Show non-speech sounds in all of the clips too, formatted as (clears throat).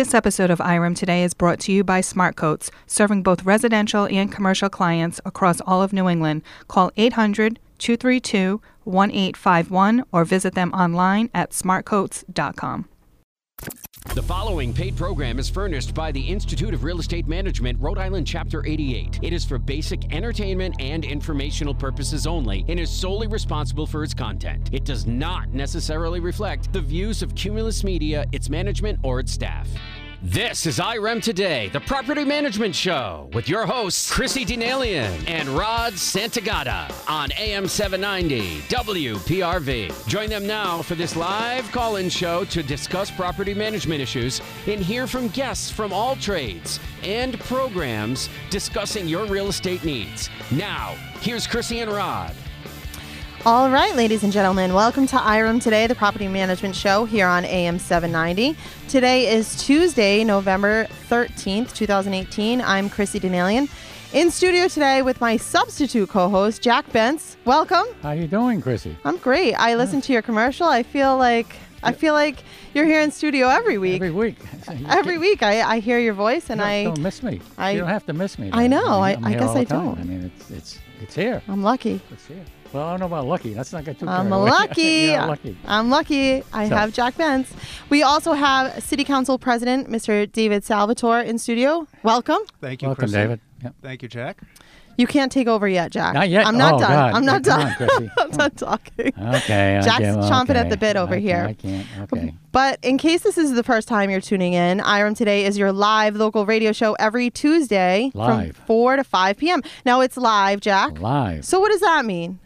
This episode of IREM Today is brought to you by Smartcoats, serving both residential and commercial clients across all of New England. Call 800 232 1851 or visit them online at smartcoats.com. The following paid program is furnished by the Institute of Real Estate Management, Rhode Island Chapter 88. It is for basic entertainment and informational purposes only and is solely responsible for its content. It does not necessarily reflect the views of Cumulus Media, its management, or its staff. This is IREM Today, the property management show, with your hosts, Chrissy Denalian and Rod Santagata on AM 790 WPRO. Join them now for this live call in show to discuss property management issues and hear from guests from all trades and programs discussing your real estate needs. Now, here's Chrissy and Rod. All right, ladies and gentlemen, welcome to IREM Today, the property management show here on AM 790. Today is Tuesday, November 13th, 2018. I'm Chrissy Denalian. In studio today with my substitute co-host, Jack Bentz. Welcome. How are you doing, Chrissy? I'm great. I listened to your commercial. I feel like I feel like you're here in studio every week. Every week. (laughs) Every week, I, I hear your voice and you I don't miss me. I- you don't have to miss me. I know. I- I guess I time. don't. I mean, it's it's it's here. I'm lucky. It's here. Well, I don't know about lucky. Let's not get too. Much. I'm (laughs) lucky. You're lucky. I'm lucky. I So- have Jack Bentz. We also have City Council President Mr. David Salvatore in studio. Welcome. Thank you, Welcome, Chrissy. David. Yep. Thank you, Jack. You can't take over yet, Jack. Not yet? I'm not Oh, done. God. I'm not done. on, (laughs) I'm not talking. Okay. Jack's okay, well, chomping at the bit over I here. I can't. Okay. But in case this is the first time you're tuning in, IREM Today is your live local radio show every Tuesday Live. from 4 to 5 p.m. Now it's live, Jack. Live. So what does that mean?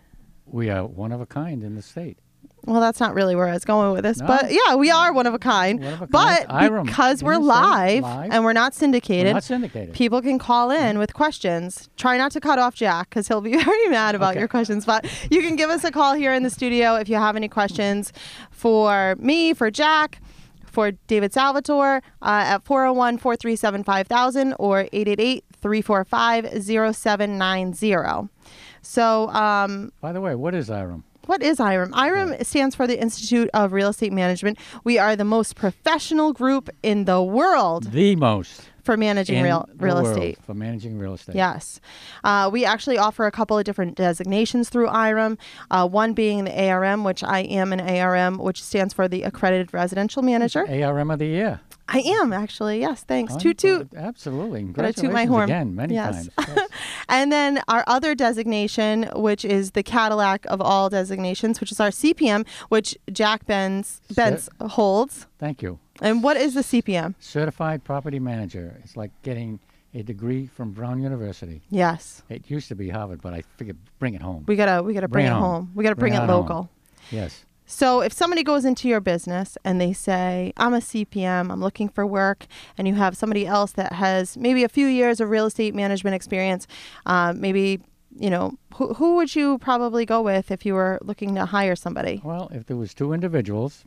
We are one of a kind in the state. Well, that's not really where I was going with this, No? but yeah, we are one of a kind. One of a but kind. Because we're live, live. and we're not syndicated, We're not syndicated. people can call in with questions. Try not to cut off Jack because he'll be (laughs) very mad about Okay. your questions. But you can give us a call here in the studio if you have any questions for me, for Jack. For David Salvatore uh, at 401 437 5000 or 888 345 0790. So, um, By the way, what is IREM? what is IREM? IREM stands for the Institute of Real Estate Management. We are the most professional group in the world The most for managing in real real estate. for managing real estate. Yes. Uh, we actually offer a couple of different designations through IREM, uh, one being the ARM, which I am an ARM, which stands for the Accredited Residential Manager. ARM of the year. I am actually, yes, thanks. Toot toot. Absolutely. Gotta toot my horn. again, many Yes. times. (laughs) Yes. And then our other designation, which is the Cadillac of all designations, which is our CPM, which Jack Bentz, Bentz holds. Thank you. And what is the CPM? Certified property manager. It's like getting a degree from Brown University. Yes. It used to be Harvard, but I figured bring it home. We gotta we gotta bring, Bring it home. home. We gotta bring, Bring it it home. local. yes. So if somebody goes into your business and they say, I'm a CPM, I'm looking for work, and you have somebody else that has maybe a few years of real estate management experience, uh, maybe, you know, who, who would you probably go with if you were looking to hire somebody? Well, if there was two individuals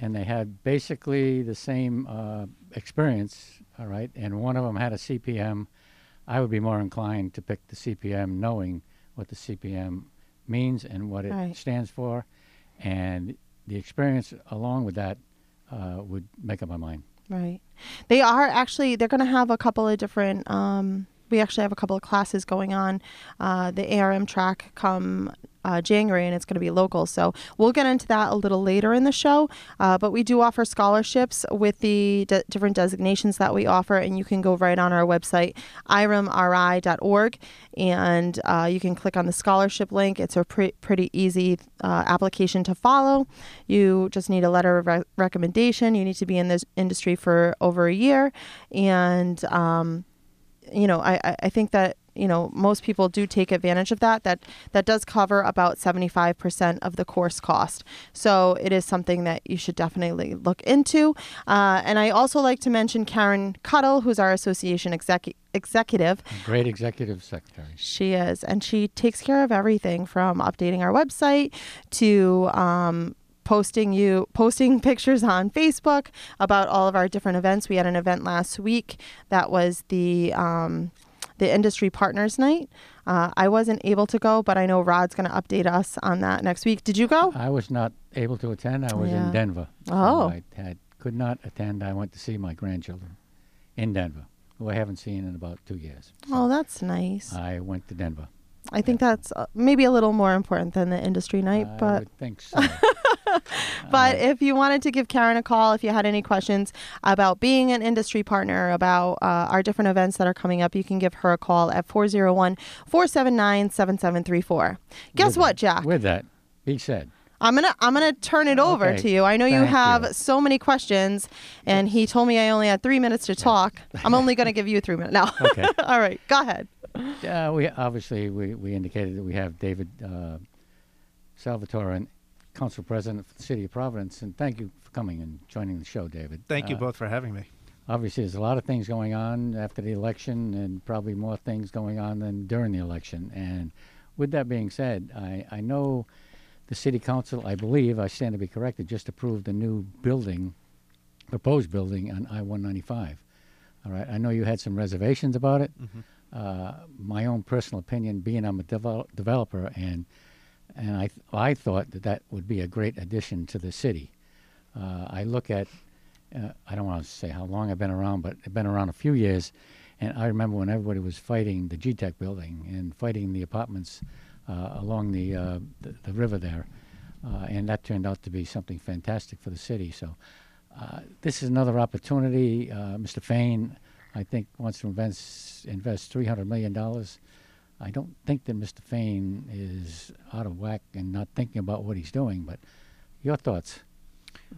and they had basically the same uh, experience, all right, and one of them had a CPM, I would be more inclined to pick the CPM knowing what the CPM means and what it Right. stands for. And the experience along with that uh, would make up my mind. Right. They are actually, they're going to have a couple of different, um, we actually have a couple of classes going on. Uh, the ARM track come uh, January and it's going to be local. So we'll get into that a little later in the show. Uh, but we do offer scholarships with the de- different designations that we offer. And you can go right on our website, iremri.org, and uh, you can click on the scholarship link. It's a pre- pretty easy uh, application to follow. You just need a letter of re- recommendation. You need to be in this industry for over a year. And, um, you know, I- I think that you know most people do take advantage of that. That that does cover about seventy five percent of the course cost. So it is something that you should definitely look into. Uh, and I also like to mention Karen Cuddle, who's our association execu- executive. Great executive secretary. She is, and she takes care of everything from updating our website to um, posting you posting (laughs) pictures on Facebook about all of our different events. We had an event last week that was the um, the industry partners night. Uh, I wasn't able to go, but I know Rod's going to update us on that next week. Did you go? I was not able to attend. I was Yeah. in Denver. so Oh. I had, could not attend, I went to see my grandchildren in Denver, who I haven't seen in about two years. Oh, that's nice. I went to Denver. I think that's uh, maybe a little more important than the industry night, I but would think so. (laughs) (laughs) But if you wanted to give Karen a call, if you had any questions about being an industry partner, about uh, our different events that are coming up, you can give her a call at 401 479 7734. Guess With what, Jack? With that, be said. I'm gonna I'm gonna turn it over Okay. to you. I know you have you. so many questions, and he told me I only had three minutes to talk. I'm only gonna give you three minutes now. Okay. (laughs) All right, go ahead. Uh, we obviously we, we indicated that we have David uh, Salvatore, and council president for the city of Providence, and thank you for coming and joining the show, David. Thank you Uh, both for having me. Obviously, there's a lot of things going on after the election, and probably more things going on than during the election. And with that being said, I, I know the city council, I believe, I stand to be corrected, just approved a new building, proposed building on I-195. All right, I know you had some reservations about it. Uh, my own personal opinion, being I'm a devel- developer, and and I th- I thought that that would be a great addition to the city. Uh, I look at uh, I don't want to say how long I've been around, but I've been around a few years, and I remember when everybody was fighting the GTECH building and fighting the apartments uh, along the, uh, the the river there, uh, and that turned out to be something fantastic for the city. So uh, this is another opportunity. Mr. Fane, I think, wants to invest invest three hundred million dollars. I don't think that Mr. Fane is out of whack and not thinking about what he's doing. But your thoughts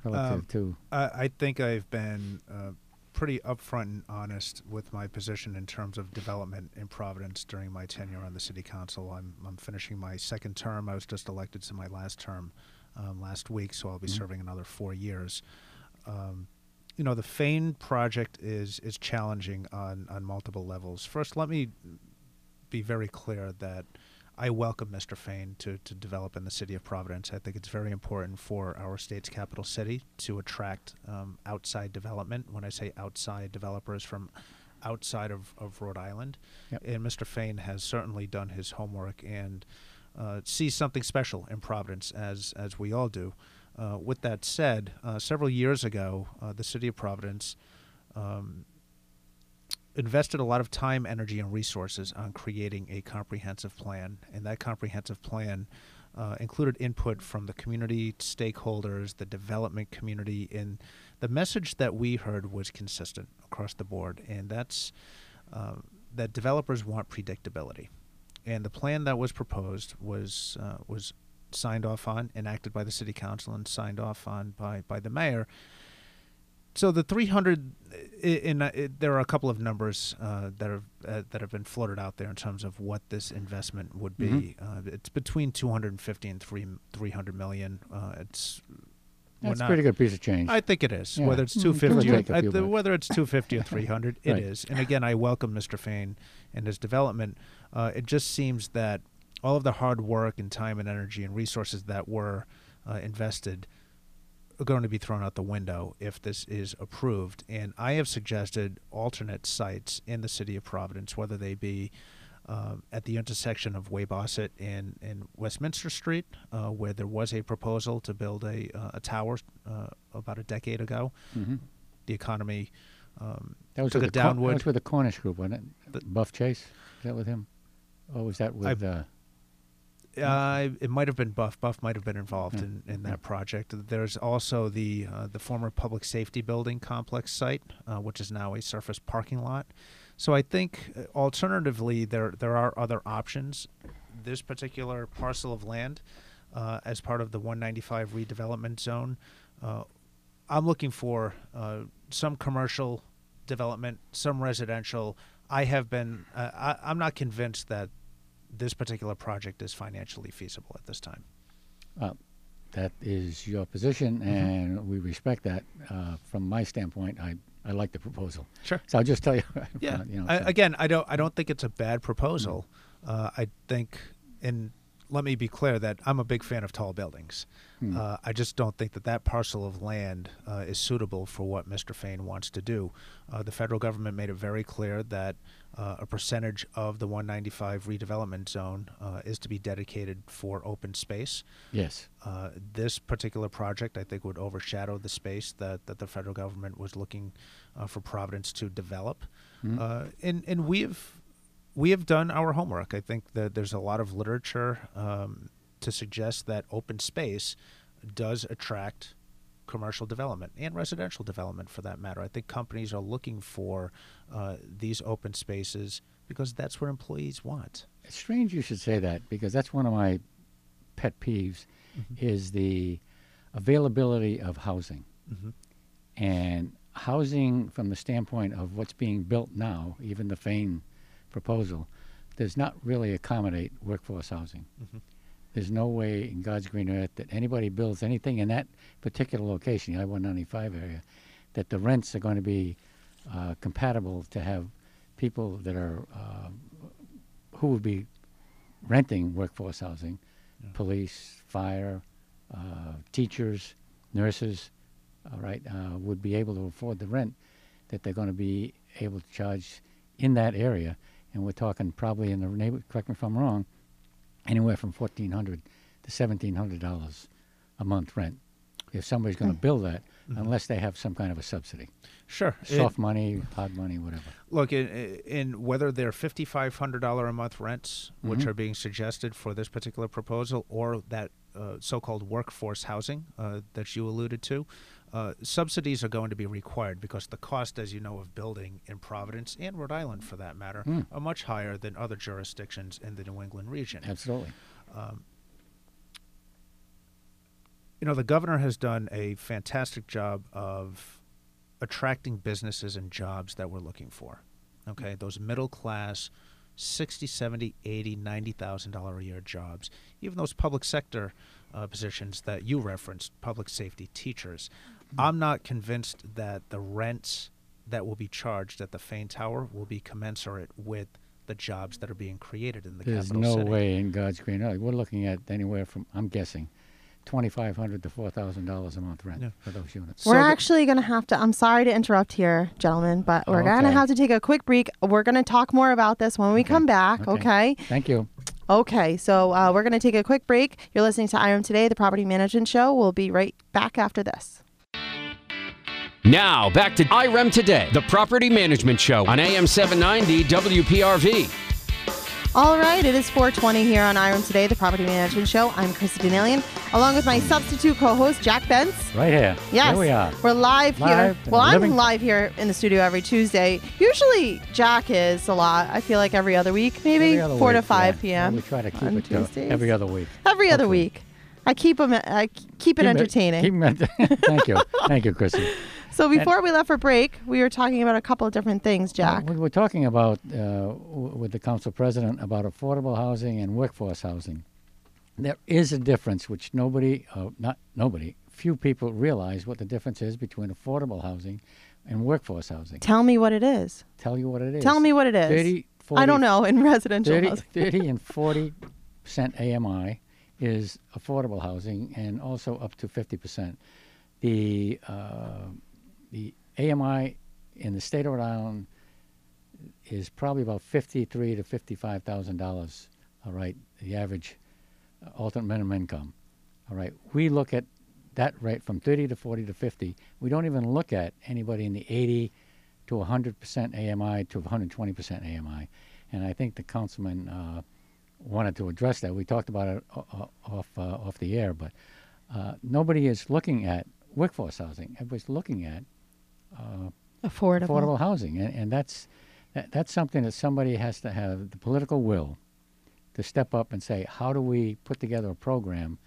relative Um, to I, I think I've been uh, pretty upfront and honest with my position in terms of development in Providence during my tenure on the city council. I'm, I'm finishing my second term. I was just elected to my last term um, last week, so I'll be serving another four years. Um, you know, the Fane project is is challenging on on multiple levels. First, let me be very clear that I welcome Mr. Fane to, to develop in the city of Providence. I think it's very important for our state's capital city to attract um, outside development. When I say outside developers from outside of, of Rhode Island. Yep. And Mr. Fane has certainly done his homework and uh, sees something special in Providence, as, as we all do. Uh, with that said, uh, several years ago, uh, the city of Providence um, invested a lot of time, energy, and resources on creating a comprehensive plan, and that comprehensive plan uh, included input from the community stakeholders, the development community, and the message that we heard was consistent across the board, and that's uh, that developers want predictability, and the plan that was proposed was uh, was signed off on, enacted by the city council, and signed off on by by the mayor. So the 300, i- in, uh, it, there are a couple of numbers uh, that have uh, that have been floated out there in terms of what this investment would be. Uh, it's between 250 and three 300 million. Uh, it's that's a pretty good piece of change. I think it is. Yeah. Whether it's Mm, give or 250, take a or, th- whether it's 250 or (laughs) 300, it is. Right. And again, I welcome Mr. Fane and his development. Uh, it just seems that all of the hard work and time and energy and resources that were uh, invested going to be thrown out the window if this is approved. And I have suggested alternate sites in the city of Providence, whether they be um, at the intersection of Weybosset and, and Westminster Street, uh, where there was a proposal to build a, uh, a tower uh, about a decade ago. hmm The economy um, That was took it downward. that was with the Cornish group, wasn't it? The- Buff Chase. Is that with him? Or was that with? uh, Uh, it might have been Buff. Buff might have been involved Yeah. in, in Yeah. that project. There's also the uh, the former public safety building complex site, uh, which is now a surface parking lot. So I think, uh, alternatively, there there are other options. This particular parcel of land, uh, as part of the 195 redevelopment zone, uh, I'm looking for uh, some commercial development, some residential. I have been. Uh, I, I'm not convinced that this particular project is financially feasible at this time. uh, that is your position, Mm-hmm. and we respect that. Uh, from my standpoint, I I like the proposal. Sure. So I'll just tell you. (laughs) Yeah. you know, I, so- again, I don't. I don't think it's a bad proposal. Uh, I think, and let me be clear that I'm a big fan of tall buildings. Hmm. Uh, I just don't think that that parcel of land uh, is suitable for what Mr. Fane wants to do. Uh, the federal government made it very clear that uh, a percentage of the 195 redevelopment zone uh, is to be dedicated for open space. Yes. Uh, this particular project, I think, would overshadow the space that, that the federal government was looking uh, for Providence to develop. Hmm. Uh, and and we have we have done our homework. I think that there's a lot of literature um, to suggest that open space does attract commercial development and residential development for that matter. I think companies are looking for uh, these open spaces because that's what employees want. It's strange you should say that because that's one of my pet peeves is the availability of housing. Mhm. And housing from the standpoint of what's being built now, even the Fane proposal, does not really accommodate workforce housing. Mhm. There's no way in God's green earth that anybody builds anything in that particular location, the I-195 area, that the rents are going to be uh, compatible to have people that are uh, who would be renting workforce housing, police, fire, uh, teachers, nurses, all right, uh, would be able to afford the rent that they're going to be able to charge in that area. And we're talking probably in the neighborhood. correct me if I'm wrong, anywhere from fourteen hundred to seventeen hundred dollars a month rent. If somebody's going to build that, unless they have some kind of a subsidy, Sure. soft money, hard money, whatever. Look, in, in whether they're fifty-five hundred dollar a month rents, which Mhm. are being suggested for this particular proposal, or that uh, so-called workforce housing uh, that you alluded to, uh, subsidies are going to be required because the cost, as you know, of building in Providence and Rhode Island, for that matter, Hmm. are much higher than other jurisdictions in the New England region. Absolutely. you know, the governor has done a fantastic job of attracting businesses and jobs that we're looking for. Okay, those middle class 60, 70, 80, 90,000 dollar a year jobs, even those public sector uh, positions that you referenced, public safety teachers. I'm not convinced that the rents that will be charged at the Fane Tower will be commensurate with the jobs that are being created in the There's capital no city. way in God's green earth. We're looking at anywhere from, I'm guessing, twenty-five hundred to four thousand dollars a month rent Yeah. for those units. We're the- actually going to have to. I'm sorry to interrupt here, gentlemen, but we're going to have to take a quick break. We're going to talk more about this when we Okay. come back. Okay. Okay. Thank you. Okay. So uh, we're going to take a quick break. You're listening to IREM Today, the Property Management Show. We'll be right back after this. Now, back to IREM Today, the property management show on AM 790 WPRO. All right, it is 420 here on IREM Today, the Property Management Show. I'm Krista Denalian, along with my substitute co-host Jack Bentz. Right here. Yes, Here we are. We're live, Live here. and Well, I'm living- live here in the studio every Tuesday. Usually Jack is a lot. I feel like every other week, maybe other four to five yeah. p.m. Well, we try to keep on it Tuesdays. every other week. Every other week. I keep them. I keep it entertaining. Keep 'em ent- (laughs) Thank you. Thank you, Chrissy. (laughs) so before we left for break, we were talking about a couple of different things, Jack. We were talking about, uh, w- with the council president, about affordable housing and workforce housing. There is a difference, which nobody, uh, not nobody, few people realize what the difference is between affordable housing and workforce housing. Tell me what it is. Tell you what it is. Tell me what it is. 30, 40, I don't know in residential 30, housing. 30 and (laughs) 40 percent AMI is affordable housing, and also up to 50 percent. The uh, the AMI in the state of Rhode Island is probably about 53 to 55 thousand dollars. All right, the average uh, alternate minimum income. All right, we look at that rate from 30 to 40 to 50. We don't even look at anybody in the 80 to 100% AMI to 120% AMI. And I think the councilman uh, wanted to address that. We talked about it o- o- off uh, off the air, but uh, nobody is looking at workforce housing. Everybody's looking at Affordable. affordable housing, and, and that's that, that's something that somebody has to have the political will to step up and say, how do we put together a program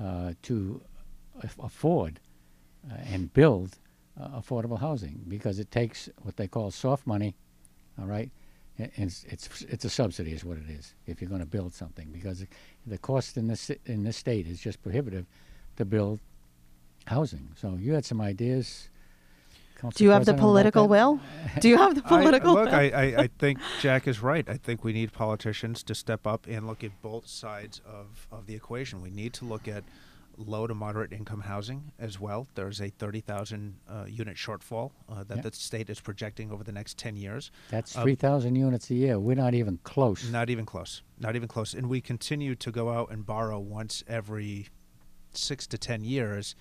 uh, to aff- afford uh, and build uh, affordable housing? Because it takes what they call soft money, all right. And it's, it's it's a subsidy, is what it is. If you're going to build something, because the cost in this in this state is just prohibitive to build housing. So you had some ideas, Council Do you have the political will? (laughs) Do you have the political I, look, will? I, I, I think Jack is right. I think we need politicians to step up and look at both sides of, of the equation. We need to look at low to moderate income housing as well. There's a 30,000 uh, unit shortfall uh, that Yeah. the state is projecting over the next 10 years. That's Uh, 3,000 units a year. We're not even close. Not even close. Not even close. And we continue to go out and borrow once every six to 10 years.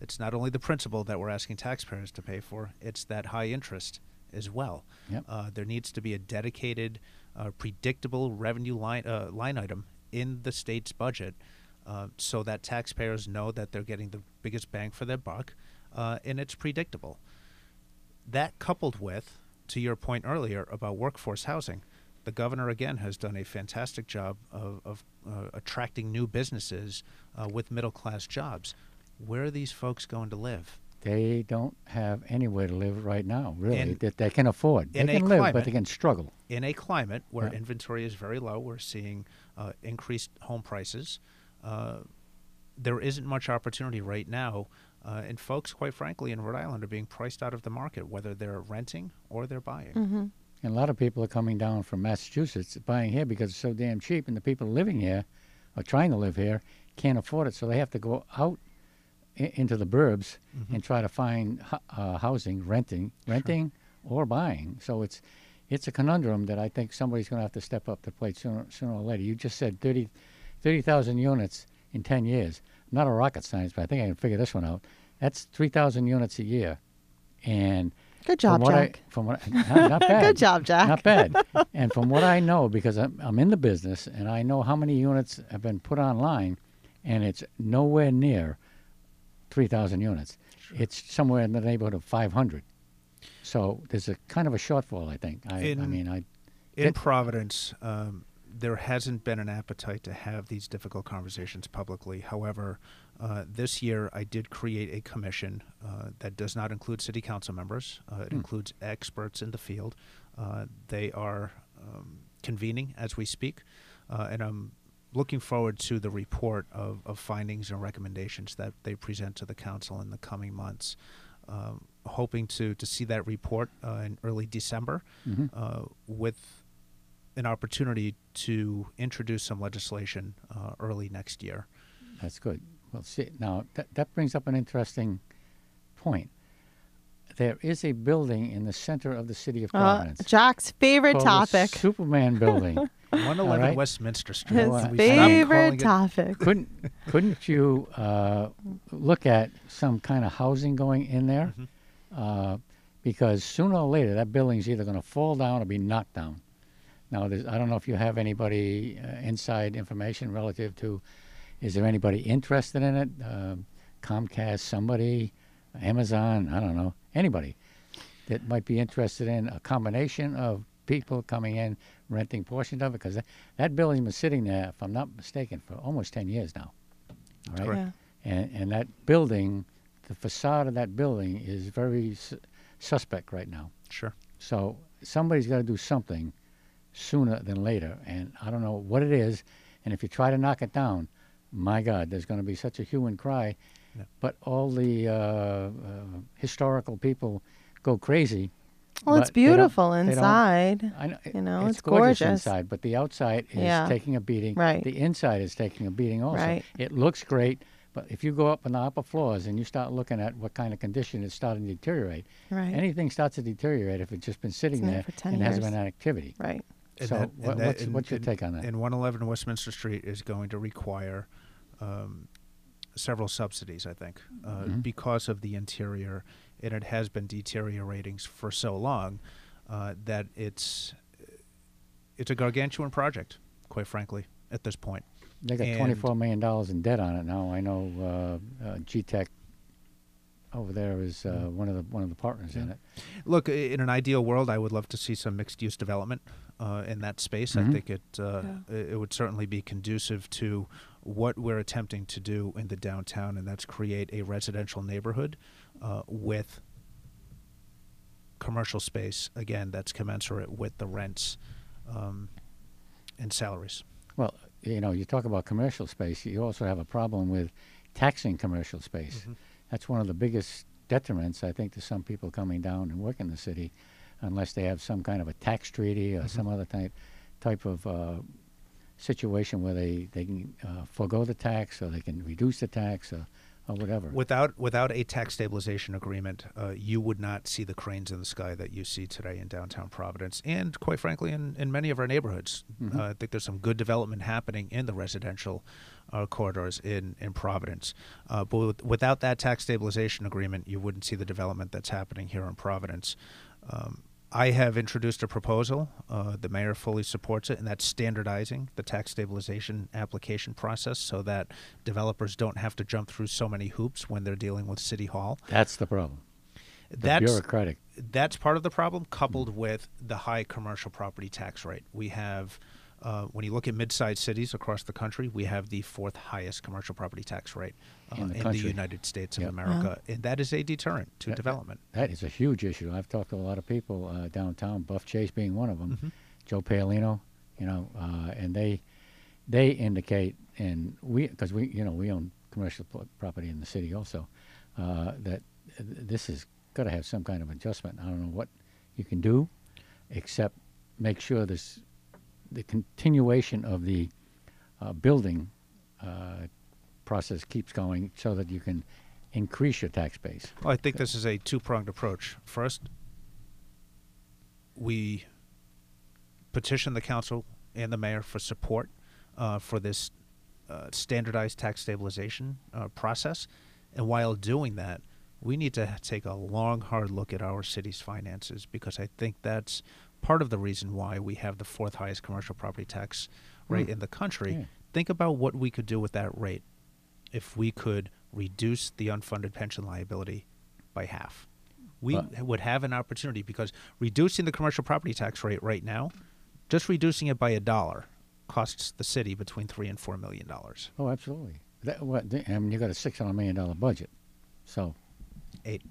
It's not only the principal that we're asking taxpayers to pay for, it's that high interest as well. Yep. Uh, there needs to be a dedicated, uh, predictable revenue line, uh, line item in the state's budget uh, so that taxpayers know that they're getting the biggest bang for their buck uh, and it's predictable. That coupled with, to your point earlier about workforce housing, the governor again has done a fantastic job of, of uh, attracting new businesses uh, with middle class jobs. Where are these folks going to live? They don't have anywhere to live right now, really, In- that they can afford. They in a can live, but they can struggle. In a climate where Yeah. inventory is very low, we're seeing uh, increased home prices. Uh, there isn't much opportunity right now, uh, and folks, quite frankly, in Rhode Island are being priced out of the market, whether they're renting or they're buying. Mm-hmm. And a lot of people are coming down from Massachusetts buying here because it's so damn cheap, and the people living here or trying to live here can't afford it, so they have to go out Into the burbs Mm-hmm. and try to find uh, housing, renting, renting or buying. So it's it's a conundrum that I think somebody's going to have to step up to the plate sooner, sooner or later. You just said 30 30,000 units in 10 years. Not a rocket science, but I think I can figure this one out. That's 3,000 units a year. And Good job, from what Jack. I, from what I, (laughs) not, not bad. Good job, Jack. Not bad. (laughs) and from what I know, because I'm, I'm in the business and I know how many units have been put online, and it's nowhere near 3,000 units. It's somewhere in the neighborhood of 500. So there's a kind of a shortfall, I think. I, I mean, I In Providence, um, there hasn't been an appetite to have these difficult conversations publicly. However, uh, this year I did create a commission uh, that does not include city council members. Uh, it Hmm. includes experts in the field. Uh, they are um, convening as we speak, uh, and I'm looking forward to the report of, of findings and recommendations that they present to the council in the coming months. Um, hoping to, to see that report uh, in early December mhm. uh, with an opportunity to introduce some legislation uh, early next year. That's good. Well, see, now that, that brings up an interesting point. There is a building in the center of the city of Uh, Providence. Jack's favorite called the topic. Superman (laughs) building. 111 right. Westminster Street. His we favorite topic. couldn't couldn't you uh, look at some kind of housing going in there? Mhm. Uh, because sooner or later that building's either going to fall down or be knocked down. Now, there's, I don't know if you have anybody uh, inside information relative to, is there anybody interested in it? Um Comcast, somebody, Amazon, I don't know, anybody that might be interested in a combination of people coming in renting portions of it because that, that building was sitting there, if I'm not mistaken, for almost 10 years now. All right. Correct. Yeah. And, and that building, the facade of that building is very su- suspect right now. Sure. So somebody's got to do something sooner than later. And I don't know what it is. And if you try to knock it down, my God, there's going to be such a hue and cry. Yeah. But all the uh, uh, historical people go crazy. Well, it's but they don't- beautiful inside. I know, You know, it's, it's gorgeous, gorgeous. inside, but the outside is Yeah. taking a beating. Right. The inside is taking a beating also. Right. It looks great, but if you go up on the upper floors and you start looking at what kind of condition it's starting to deteriorate, Right. anything starts to deteriorate if it's just been sitting It's been there there for 10 and hasn't been an activity. right. And So that- what- that- what's- and- what's your and- take on that? And 111 Westminster Street is going to require um, several subsidies, I think, uh, Mhm. because of the interior, and it has been deteriorating for so long uh, that it's it's a gargantuan project, quite frankly, at this point. They got And- twenty-four million dollars in debt on it now. I know uh, uh, GTECH over there is uh, Mm. one of the one of the partners in it. Look, in an ideal world, I would love to see some mixed-use development uh, in that space. I Mhm. think it uh, i- it would certainly be conducive to what we're attempting to do in the downtown, and that's create a residential neighborhood uh, with commercial space. Again, that's commensurate with the rents um, and salaries. Well, you know, you talk about commercial space. You also have a problem with taxing commercial space. Mhm. That's one of the biggest detriments, I think, to some people coming down and working in the city, unless they have some kind of a tax treaty or some other type type of uh, situation where they they can uh, forego the tax or they can reduce the tax or, or whatever. Without without a tax stabilization agreement, uh, you would not see the cranes in the sky that you see today in downtown Providence, and quite frankly, in, in many of our neighborhoods. Mhm. Uh, I think there's some good development happening in the residential uh, corridors in in Providence. Uh, but with, without that tax stabilization agreement, you wouldn't see the development that's happening here in Providence. Um, I have introduced a proposal. Uh, the mayor fully supports it, and that's standardizing the tax stabilization application process so that developers don't have to jump through so many hoops when they're dealing with City Hall. That's the problem. The That's bureaucratic. that's part of the problem, coupled with the high commercial property tax rate. We have, uh, when you look at mid-sized cities across the country, we have the fourth highest commercial property tax rate In the in the. United States of Yep. America, and that is a deterrent to That- development. That is a huge issue. I've talked to a lot of people uh, downtown, Buff Chase being one of them, Mhm. Joe Paolino, you know, uh, and they they indicate, and we because we you know we own commercial p- property in the city also, uh, that this is got to have some kind of adjustment. I don't know what you can do, except make sure this the continuation of the uh, building uh, process keeps going so that you can increase your tax base. Well, I think this is a two-pronged approach. First, we petition the council and the mayor for support uh, for this uh, standardized tax stabilization uh, process, and while doing that, we need to take a long, hard look at our city's finances because I think that's part of the reason why we have the fourth highest commercial property tax rate Hmm. in the country. Yeah. Think about what we could do with that rate if we could reduce the unfunded pension liability by half. We But- would have an opportunity because reducing the commercial property tax rate right now, just reducing it by a dollar, costs the city between three and four million dollars. Oh, absolutely. That, what, I mean, you got a six hundred million dollar budget, so Eight.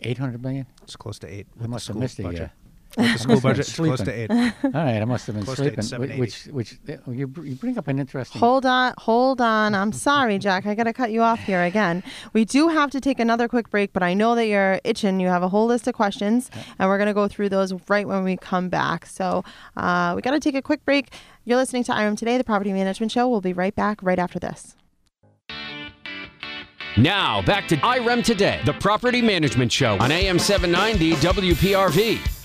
eight hundred million. It's close to eight. I must have missed a budget. Year. With the I school must have been budget, (laughs) it's close to eight. All right, I must have been Close to eight, sleeping. seven, whi- eighty. which, which, uh, you, br- you bring up an interesting. Hold on, hold on. I'm sorry, Jack. I got to cut you off here again. We do have to take another quick break, but I know that you're itching. You have a whole list of questions, and we're going to go through those right when we come back. So uh, we got to take a quick break. You're listening to IREM Today, the Property Management Show. We'll be right back right after this. Now, back to IREM Today, the property management show on AM 790 WPRO.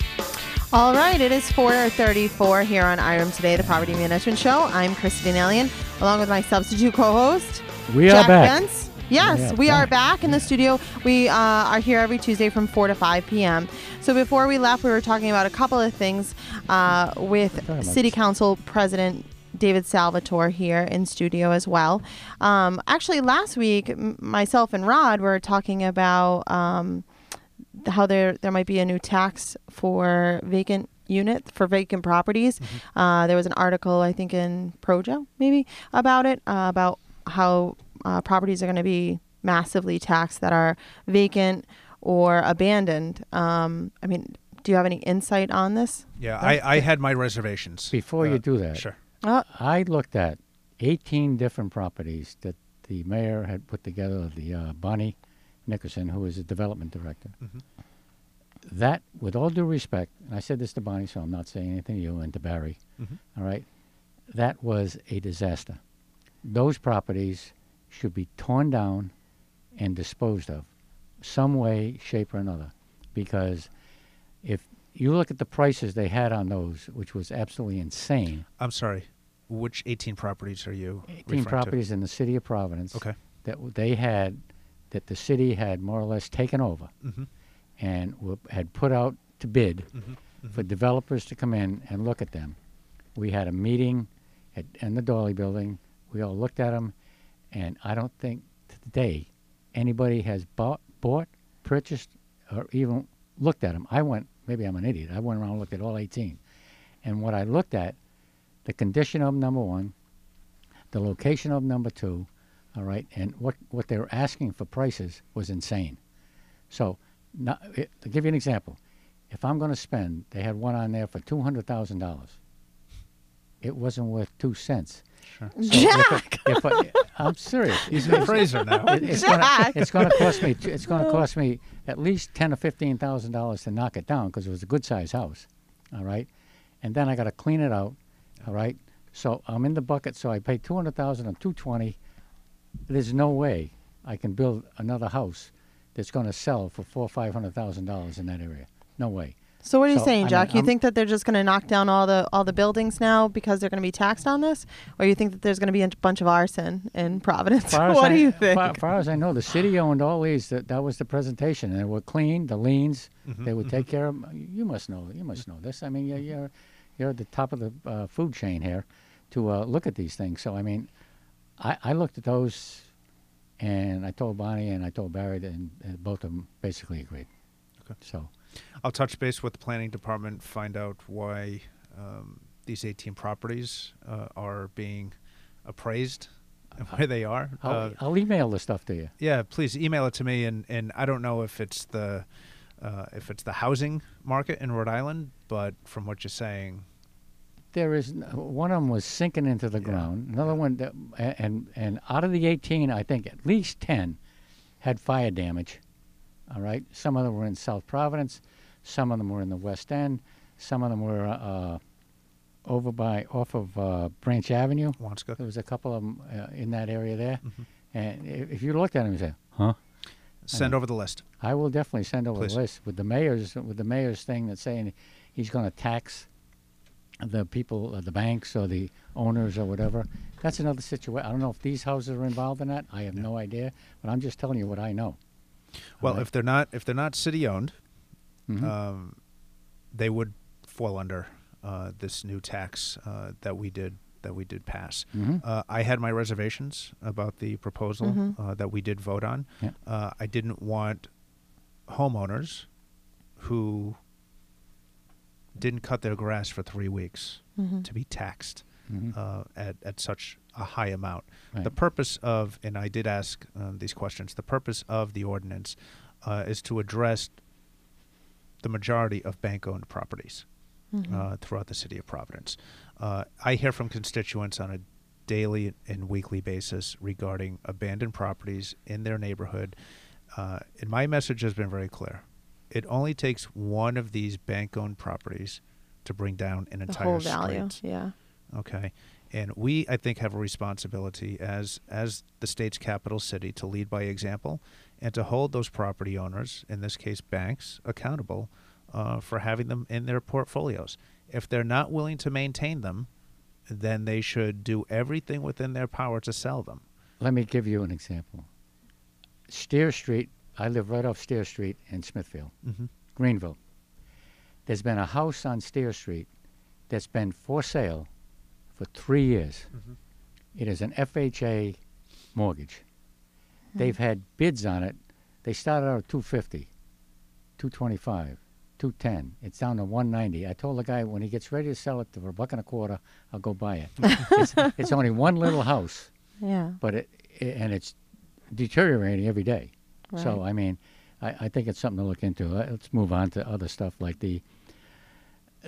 All right, it is 4:34 here on IREM Today, the Property Management Show. I'm Chrissy Denalian, along with my substitute co-host. we Jack are back. Bentz. Yes, we are back. back in the studio. We uh, are here every Tuesday from 4 to 5 p.m. So before we left, we were talking about a couple of things uh, with City Council President David Salvatore here in studio as well. Um, actually, last week, m- myself and Rod were talking about um, how there there might be a new tax for vacant unit for vacant properties. Uh, there was an article I think in Projo maybe about it uh, about how uh, properties are going to be massively taxed that are vacant or abandoned. Um, I mean, do you have any insight on this? Yeah, I, I had my reservations. Before you Uh, do that, Sure. Uh, I looked at 18 different properties that the mayor had put together, the uh, Bonnie Nickerson, who is the development director. Mhm. That, with all due respect, and I said this to Bonnie, so I'm not saying anything to you and to Barry, Mhm. all right, that was a disaster. Those properties should be torn down and disposed of, some way, shape, or another, because if you look at the prices they had on those, which was absolutely insane. I'm sorry. Which 18 properties are you 18 referring properties in the city of Providence? Okay. that w- they had, that the city had more or less taken over Mm-hmm. and w- had put out to bid Mm-hmm. for developers to come in and look at them. We had a meeting at, in the Dolly Building. We all looked at them, and I don't think today anybody has bought, bought, purchased, or even looked at them. I went, maybe I'm an idiot. I went around and looked at all 18. And what I looked at, the condition of number one, the location of number two, all right, and what, what they were asking for prices was insane. So, now, it, eh, to give you an example, if I'm going to spend, they had one on there for two hundred thousand dollars. It wasn't worth two cents. Sure. So if Jack! I- If I, I'm serious. (laughs) He's an appraiser now. It- it's gonna it's gonna cost me it's gonna (laughs) cost me at least ten or fifteen thousand dollars to knock it down because it was a good sized house, all right, and then I got to clean it out, all right. So I'm in the bucket. So I pay two hundred thousand and two twenty. There's no way I can build another house that's going to sell for four or five hundred thousand dollars in that area. No way. So what are you So, I saying, mean, Jack? you I'm- think that they're just going to knock down all the all the buildings now because they're going to be taxed on this, or you think that there's going to be a bunch of arson in Providence? (laughs) What I, do you think? Far, far as I know, the city owned all these. That, that was the presentation, and they were clean. The liens, Mm-hmm, they would take care of. You must know. You must know this. I mean, you're you're, you're at the top of the uh, food chain here to uh, look at these things. So I mean, I, I looked at those, and I told Bonnie and I told Barry, and, and both of them basically agreed. Okay. So I'll touch base with the planning department, find out why um, these 18 properties uh, are being appraised and where they are. I'll, Uh, I'll email the stuff to you. yeah, please email it to me. And, and I don't know if it's the uh, if it's the housing market in Rhode Island, but from what you're saying, There is one of them was sinking into the Yeah. ground. Another one, that, and and out of the 18, I think at least 10 had fire damage. All right, some of them were in South Providence, some of them were in the West End, some of them were uh, over by off of uh, Branch Avenue. Wanskuck. There was a couple of them uh, in that area there, Mhm. and if you looked at them, you say, "Huh." Send over the list. I will definitely send over Please. the list with the mayor's with the mayor's thing that's saying he's going to tax the people, uh, the banks or the owners or whatever. That's another situation. I don't know if these houses are involved in that. I have no idea, but I'm just telling you what I know. Well, Alright. if they're not if they're not city owned, Mhm. um, they would fall under uh, this new tax uh, that we did that we did pass. Mhm. Uh, I had my reservations about the proposal Mhm. uh, that we did vote on. Yeah. Uh, I didn't want homeowners who didn't cut their grass for three weeks Mhm. to be taxed Mhm. uh, at, at such a high amount. The purpose of, and I did ask um, these questions, the purpose of the ordinance uh, is to address the majority of bank owned properties Mhm. uh, throughout the city of Providence. Uh, I hear from constituents on a daily and weekly basis regarding abandoned properties in their neighborhood. Uh, and my message has been very clear. It only takes one of these bank owned properties to bring down an the entire whole value, street yeah. okay and we i think have a responsibility as as the state's capital city to lead by example and to hold those property owners in this case banks accountable uh, for having them in their portfolios if they're not willing to maintain them then they should do everything within their power to sell them Let me give you an example. Steer Street. I live right off Steer Street in Smithfield, mm-hmm. Greenville. There's been a house on Steer Street that's been for sale for three years. Mhm. It is an FHA mortgage. They've had bids on it. They started out at 250, 225, 210. It's down to 190. I told the guy when he gets ready to sell it for a buck and a quarter, I'll go buy it. (laughs) it's, it's only one little house, Yeah. but it, i and it's deteriorating every day. So I mean, I, I think it's something to look into. Uh, Let's move on to other stuff like the.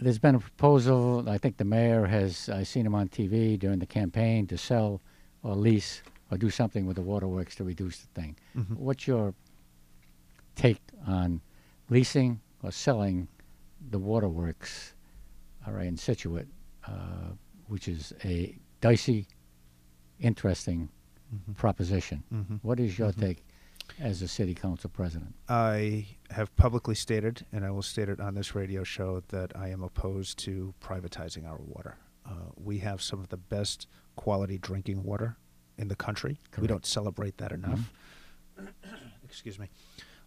There's been a proposal. I think the mayor has. I seen him on TV during the campaign to sell or lease or do something with the waterworks to reduce the thing. Mhm. What's your take on leasing or selling the waterworks? All right, in Scituate, uh, which is a dicey, interesting proposition. Mhm. What is your Mhm. take as a city council president? I have publicly stated, and I will state it on this radio show, that I am opposed to privatizing our water. Uh, we have some of the best quality drinking water in the country. We don't celebrate that enough. (clears throat) Excuse me.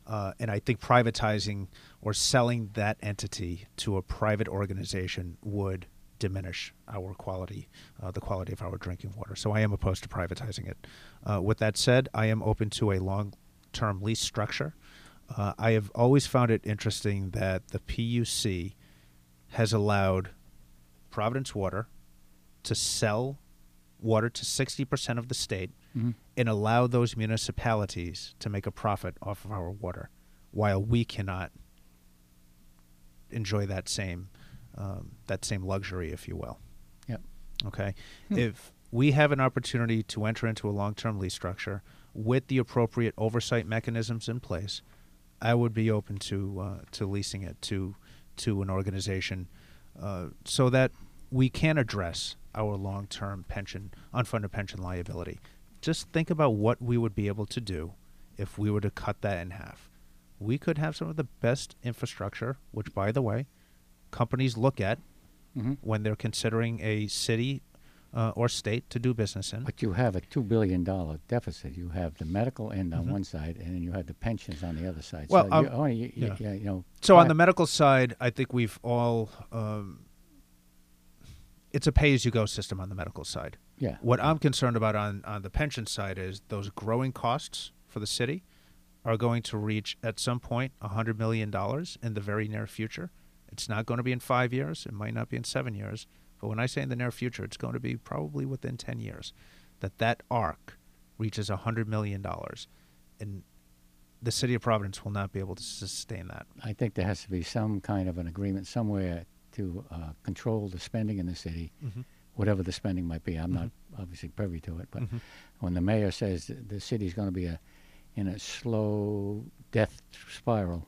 Uh, and I think privatizing or selling that entity to a private organization would diminish our quality, uh, the quality of our drinking water. So I am opposed to privatizing it. Uh, with that said, I am open to a long term lease structure. Uh, I have always found it interesting that the PUC has allowed Providence Water to sell water to 60% of the state Mhm. and allow those municipalities to make a profit off of our water while we cannot enjoy that same um, that same luxury if you will Yep. okay Hmm. if we have an opportunity to enter into a long-term lease structure with the appropriate oversight mechanisms in place, I would be open to uh, to leasing it to to an organization uh, so that we can address our long-term pension unfunded pension liability. Just think about what we would be able to do if we were to cut that in half. We could have some of the best infrastructure, which, by the way, companies look at hmm when they're considering a city uh, or state to do business in. But you have a two billion dollar deficit. You have the medical end on Mhm. one side, and then you have the pensions on the other side. Well, so um, you only, you, yeah. yeah. you know. So on the medical side, I think we've all. Um, it's a pay-as-you-go system on the medical side. yeah, What I'm concerned about on on the pension side is those growing costs for the city are going to reach at some point point hundred million dollars in the very near future. It's not going to be in five years. It might not be in seven years. But when I say in the near future, it's going to be probably within ten years that that arc reaches hundred million dollars, and the city of Providence will not be able to sustain that. I think there has to be some kind of an agreement somewhere to uh, control the spending in the city, Mhm. whatever the spending might be. I'm not Mm-hmm. obviously privy to it, but Mhm. when the mayor says the city's going to be a, in a slow death spiral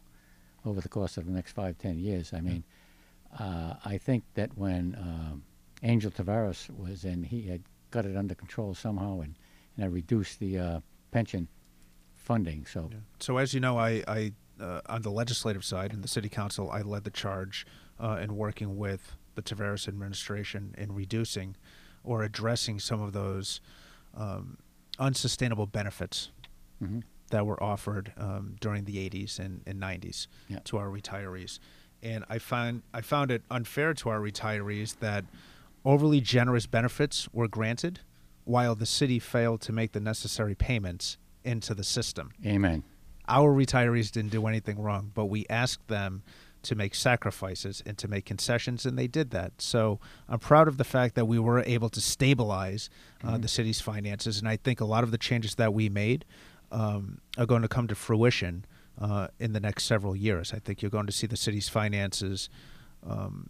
over the course of the next five, ten years, I mean, uh, I think that when um, Angel Taveras was in, he had got it under control somehow and, and had reduced the uh, pension funding. So Yeah. So as you know, I, I uh, on the legislative side in the city council, I led the charge uh, in working with the Taveras administration in reducing or addressing some of those um, unsustainable benefits mhm. that were offered um, during the 80s and, and 90s Yeah. to our retirees. And I found I found it unfair to our retirees that overly generous benefits were granted while the city failed to make the necessary payments into the system amen. our retirees didn't do anything wrong, but we asked them to make sacrifices and to make concessions, and they did that. So I'm proud of the fact that we were able to stabilize uh, the city's finances, and I think a lot of the changes that we made um, are going to come to fruition uh, in the next several years. I think you're going to see the city's finances. Um,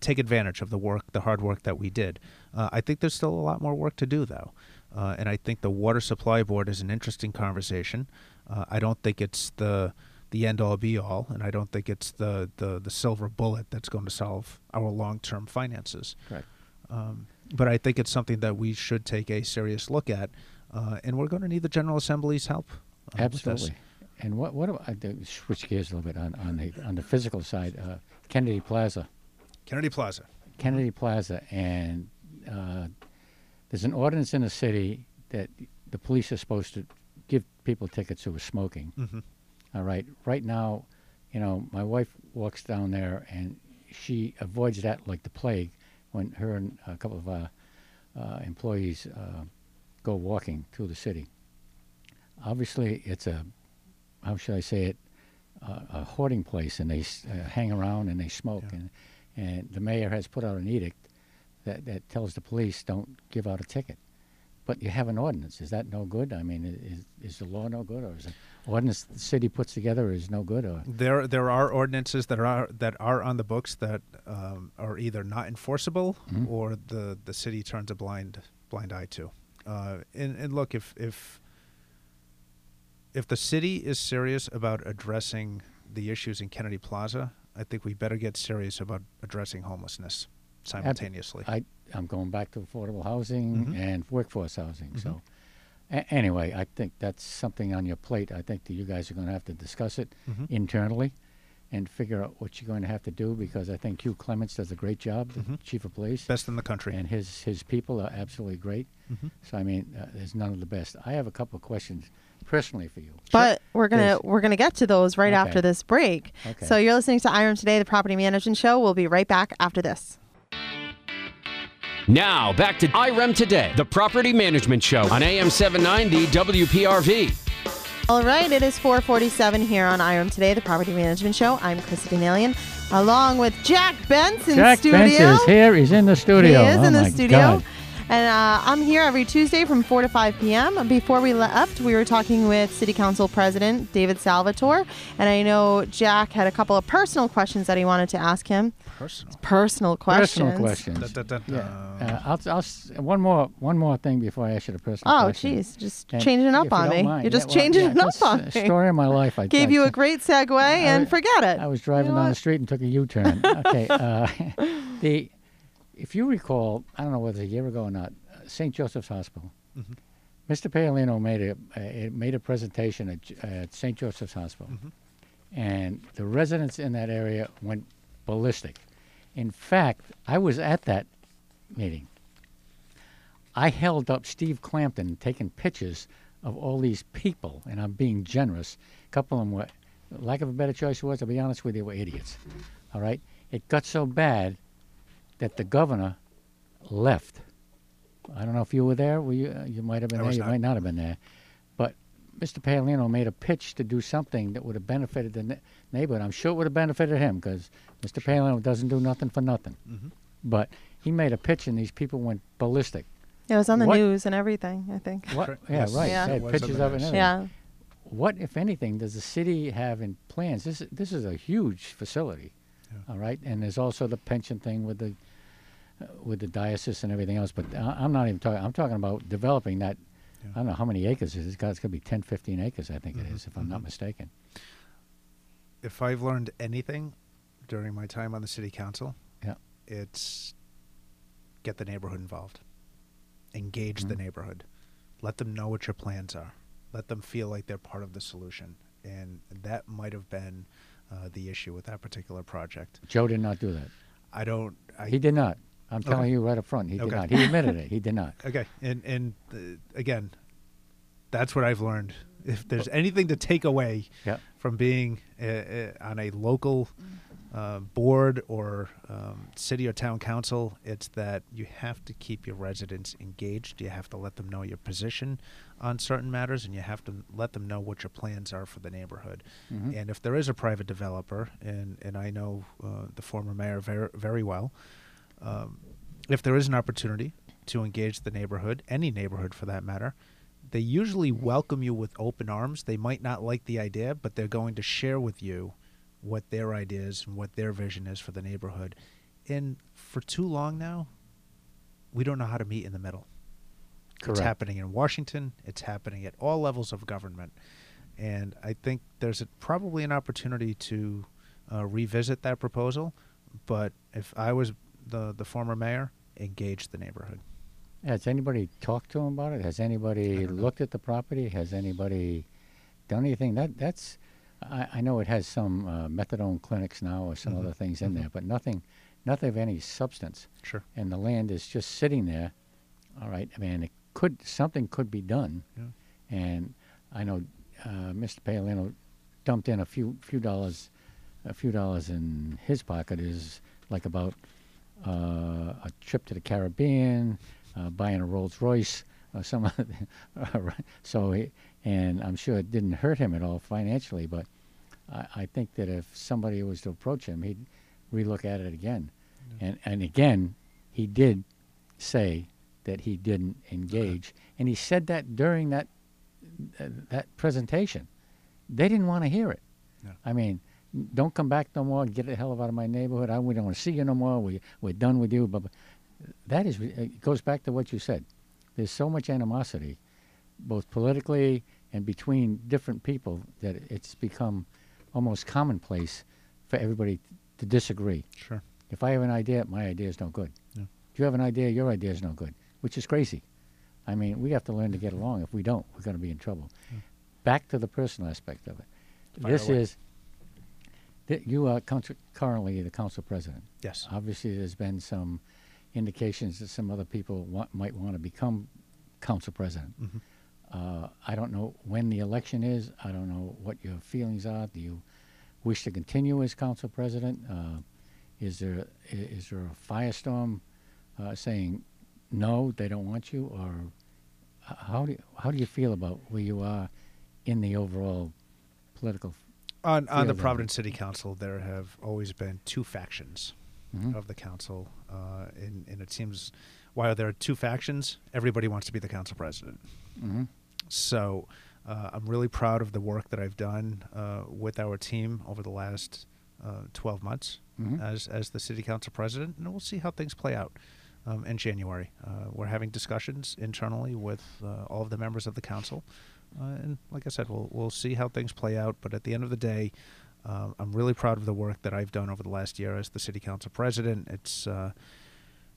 take advantage of the work, the hard work that we did. Uh, I think there's still a lot more work to do, though, uh, and I think the water supply board is an interesting conversation. Uh, I don't think it's the the end all be all, and I don't think it's the, the, the silver bullet that's going to solve our long term finances. Correct. Um, but I think it's something that we should take a serious look at, uh, and we're going to need the General Assembly's help. uh. Absolutely. And what what do I switch gears a little bit on, on the on the physical side? Uh, Kennedy Plaza, Kennedy Plaza. Kennedy Plaza, and uh, there's an ordinance in the city that the police are supposed to give people tickets who are smoking. Mm-hmm. All right. Right now, you know, my wife walks down there and she avoids that like the plague when her and a couple of uh, uh, employees uh, go walking through the city. Obviously, it's a, how should I say it, uh, a hoarding place, and they uh, hang around and they smoke. Yeah. And, and the mayor has put out an edict that, that tells the police don't give out a ticket. But you have an ordinance. Is that no good? I mean, is, is the law no good, or is the ordinance the city puts together is no good, or There, there are ordinances that are that are on the books that um, are either not enforceable Mhm. or the, the city turns a blind blind eye to. Uh, and, and look, if if if the city is serious about addressing the issues in Kennedy Plaza, I think we better get serious about addressing homelessness simultaneously. I, I'm going back to affordable housing Mhm. and workforce housing. Mhm. So, a- anyway, I think that's something on your plate. I think that you guys are going to have to discuss it Mhm. internally and figure out what you're going to have to do because I think Hugh Clements does a great job, the Mhm. chief of police, Best in the country. and his his people are absolutely great. Mhm. So, I mean, uh, there's none of the best. I have a couple of questions personally for you. But we're gonna There's- we're gonna get to those right Okay. after this break. Okay. So you're listening to IREM Today, the Property Management Show. We'll be right back after this. Now, back to IREM Today, the property management show on AM 790 WPRV. All right, it is 447 here on IREM Today, the Property Management Show. I'm Chrissy Nalian, along with Jack Benson Jack studio. Bentz is here. He's in the studio. He is oh in the my studio. God. And uh, I'm here every Tuesday from 4 to 5 p.m. Before we left, we were talking with City Council President David Salvatore. And I know Jack had a couple of personal questions that he wanted to ask him. Personal. Personal questions. Personal questions. Da, da, da, Yeah. Uh, I'll, I'll, one more one more thing before I ask you the personal Oh, question. jeez. Just And changing up on me. mind- You're just yeah, well, changing yeah, it up on me. Story of my life. I (laughs) Gave I you a great segue and was- forget it. I was driving know down the street and took a U-turn. okay, uh, (laughs) the if you recall, I don't know whether a year ago or not, uh, St. Joseph's Hospital. Mhm. Mr. Paolino made a uh, made a presentation at, at St. Joseph's Hospital, Mhm. and the residents in that area went ballistic. In fact, I was at that meeting. I held up Steve Clampton taking pictures of all these people, and I'm being generous. A couple of them were, lack of a better choice was, I'll be honest with you, were idiots. All right? It got so bad that the governor left. I don't know if you were there. Were you? Uh, you might have been I there. You not. might not have been there. But Mr. Paolino made a pitch to do something that would have benefited the ne- neighborhood. I'm sure it would have benefited him because Mr. Paolino doesn't do nothing for nothing. Mhm. But he made a pitch, and these people went ballistic. It was on the What- news and everything, I think. What? Yeah, Yes, right. Yeah. They it had was pictures of it. And news. everything. Yeah. What, if anything, does the city have in plans? This this is a huge facility, Yeah. all right. And there's also the pension thing with the uh, with the diocese and everything else. But I, I'm not even talking. I'm talking about developing that. Yeah. I don't know how many acres it is. It's it's going to be 10, 15 acres. I think it Mhm, is, if I'm not mhm. mistaken. If I've learned anything during my time on the city council, Yeah. it's get the neighborhood involved, engage the Mhm. neighborhood, let them know what your plans are, let them feel like they're part of the solution, and that might have been uh, the issue with that particular project. Joe did not do that. I don't. I, he did not. I'm Okay. telling you right up front. He did not. He admitted it. He did not. (laughs) Okay, and and uh, again, that's what I've learned. If there's anything to take away Yeah. from being uh, uh, on a local uh, board or um, city or town council, it's that you have to keep your residents engaged. You have to let them know your position on certain matters, and you have to let them know what your plans are for the neighborhood. Mhm. And if there is a private developer, and, and I know uh, the former mayor very, very well, um, if there is an opportunity to engage the neighborhood, any neighborhood for that matter, they usually welcome you with open arms. They might not like the idea, but they're going to share with you what their ideas and what their vision is for the neighborhood. And for too long now, we don't know how to meet in the middle. Correct. It's happening in Washington. It's happening at all levels of government, and I think there's a, probably an opportunity to uh, revisit that proposal. But if I was the the former mayor, engage the neighborhood. Has anybody talked to him about it? Has anybody looked at the property? Has anybody done anything? That that's, I, I know it has some uh, methadone clinics now or some Mhm, other things in mhm. there, but nothing, nothing of any substance. Sure. And the land is just sitting there. All right. I mean, it could something could be done. Yeah. And I know uh, Mr. Paolino dumped in a few few dollars, a few dollars in his pocket is like about uh, a trip to the Caribbean, uh, buying a Rolls Royce, or some. other (laughs) so, he, and I'm sure it didn't hurt him at all financially, but I, I think that if somebody was to approach him, he'd relook at it again. And and again, he did say that he didn't engage, and he said that during that uh, that presentation. They didn't want to hear it. Yeah. I mean, don't come back no more. Get the hell out of my neighborhood. I we don't want to see you no more. We we're done with you. But but that is it goes back to what you said. There's so much animosity, both politically and between different people, that it's become almost commonplace for everybody to disagree. Sure. If I have an idea, my idea is no good. Yeah. If you have an idea, your idea is no good, which is crazy. I mean, we have to learn to get along. If we don't, we're going to be in trouble. Back to the personal aspect of it. Fire this away. is, th- you are currently the council president. Yes. Obviously, there's been some indications that some other people want, might want to become council president. Mhm. Uh, I don't know when the election is. I don't know what your feelings are. Do you wish to continue as council president? Uh, is there i- is there a firestorm uh, saying no, they don't want you, or h- how do you, how do you feel about where you are in the overall political? On on the Providence City Council, there have always been two factions Mhm. of the council, uh, and and it seems while there are two factions, everybody wants to be the council president. hmm So uh, I'm really proud of the work that I've done uh, with our team over the last uh, 12 months Mhm. as as the city council president, and we'll see how things play out um, in January. Uh, we're having discussions internally with uh, all of the members of the council, uh, and like I said, we'll we'll see how things play out. But at the end of the day. Um, I'm really proud of the work that I've done over the last year as the city council president. It's uh,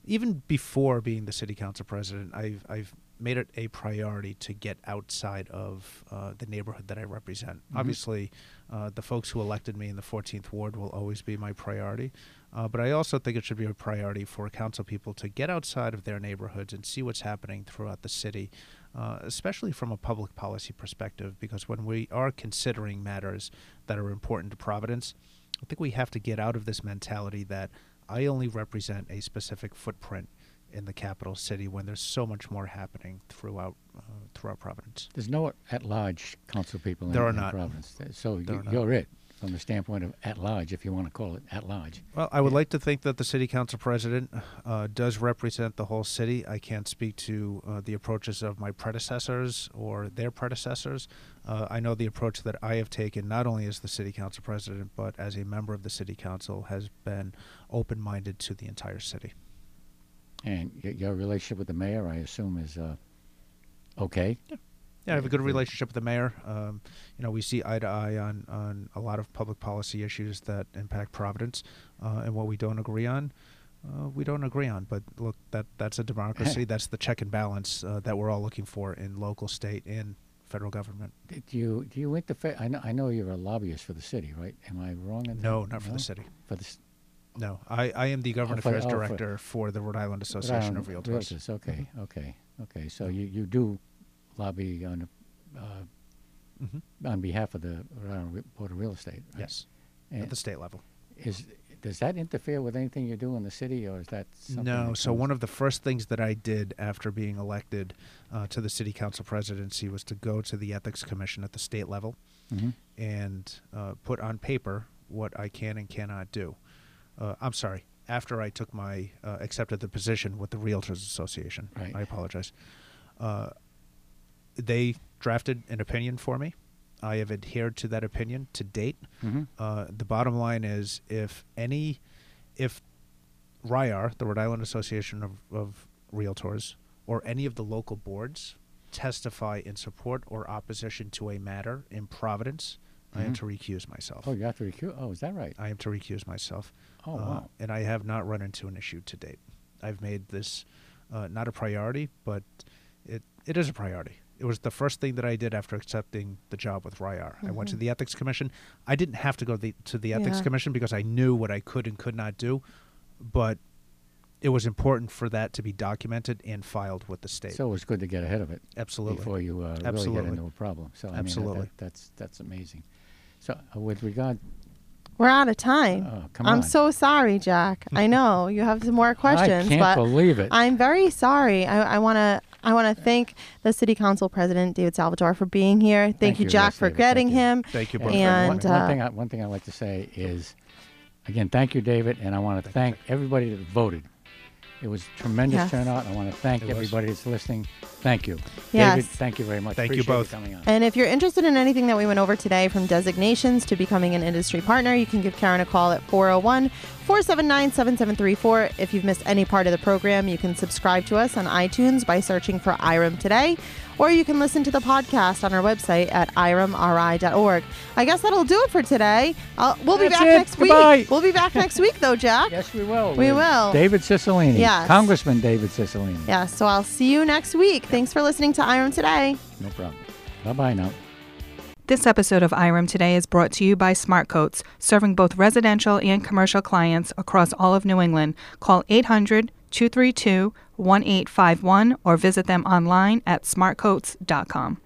even before being the city council president, I've I've made it a priority to get outside of uh, the neighborhood that I represent. Mhm. Obviously, uh, the folks who elected me in the 14th ward will always be my priority, uh, but I also think it should be a priority for council people to get outside of their neighborhoods and see what's happening throughout the city, uh, especially from a public policy perspective. Because when we are considering matters that are important to Providence, I think we have to get out of this mentality that I only represent a specific footprint in the capital city when there's so much more happening throughout uh, throughout Providence. There's no at-large council people in, There are in not. Providence. So There you, are not. you're it from the standpoint of at-large, if you want to call it at-large. Well, I would Yeah. like to think that the city council president uh, does represent the whole city. I can't speak to uh, the approaches of my predecessors or their predecessors. Uh, I know the approach that I have taken, not only as the city council president, but as a member of the city council, has been open-minded to the entire city. And your relationship with the mayor, I assume, is uh, okay. Yeah, I have a good relationship with the mayor. Um, you know, we see eye to eye on, on a lot of public policy issues that impact Providence, uh, and what we don't agree on, uh, we don't agree on. But look, that that's a democracy. (laughs) that's the check and balance uh, that we're all looking for in local, state, and federal government. D- Do you do you interfere? I know I know you're a lobbyist for the city, right? Am I wrong in that? No, not for the city. For the No, I, I am the government for the- affairs oh, director for the Rhode Island Rhode Association of Island Realtors. Okay, okay, okay. So you, you do lobby on uh, hmm on behalf of the Rhode Board of Real Estate. Right? Yes, And at the state level. is does that interfere with anything you do in the city, or is that something No. that So one of the first things that I did after being elected uh, to the city council presidency was to go to the ethics commission at the state level Mhm. and uh, put on paper what I can and cannot do. Uh, I'm sorry. After I took my uh, accepted the position with the Realtors Association, Right. I apologize. They drafted an opinion for me. I have adhered to that opinion to date. Mhm. Uh, the bottom line is if any, if RIAR, the Rhode Island Association of, of Realtors, or any of the local boards testify in support or opposition to a matter in Providence, I am Mhm. to recuse myself. Oh, you have to recuse. Oh, is that right? I am to recuse myself. Oh, Uh, wow. And I have not run into an issue to date. I've made this uh, not a priority, but it, it is a priority. It was the first thing that I did after accepting the job with RIAR. I went to Mhm. the Ethics Commission. I didn't have to go the, to the Ethics Yeah. Commission because I knew what I could and could not do, but it was important for that to be documented and filed with the state. So it was good to get ahead of it Absolutely. before you uh, really get into a problem. So I mean, that- Absolutely. that, that's that's amazing. So uh, with regard, We're out of time. Oh, come I'm on. so sorry, Jack. I (laughs) know you have some more questions, I can't but believe it. I'm very sorry. I, I want to I want to thank the City Council President David Salvatore for being here. Thank, Thank you, you, Jack, yes, for David. Thank getting you. him. Thank you, both. And, one, one uh, thing, I, one thing I'd like to say is, again, thank you, David, and I want to thank everybody that voted. It was tremendous Yes. turnout. I want to thank It was. everybody that's listening. Thank you, Yes. David. Thank you very much. Thank you both. coming on. And if you're interested in anything that we went over today, from designations to becoming an industry partner, you can give Karen a call at 401 479 7734. If you've missed any part of the program, you can subscribe to us on iTunes by searching for IREM Today, or you can listen to the podcast on our website at iremri.org. I guess that'll do it for today. Uh, we'll be back it. next Goodbye. week. We'll be back next week, though, Jack. Yes, we will. We will. David Cicilline. Yes. Congressman David Cicilline. Yeah, so I'll see you next week. Thanks for listening to IREM Today. No problem. Bye bye now. This episode of IREM Today is brought to you by Smartcoats, serving both residential and commercial clients across all of New England. Call 800 232 1851 or visit them online at smartcoats.com.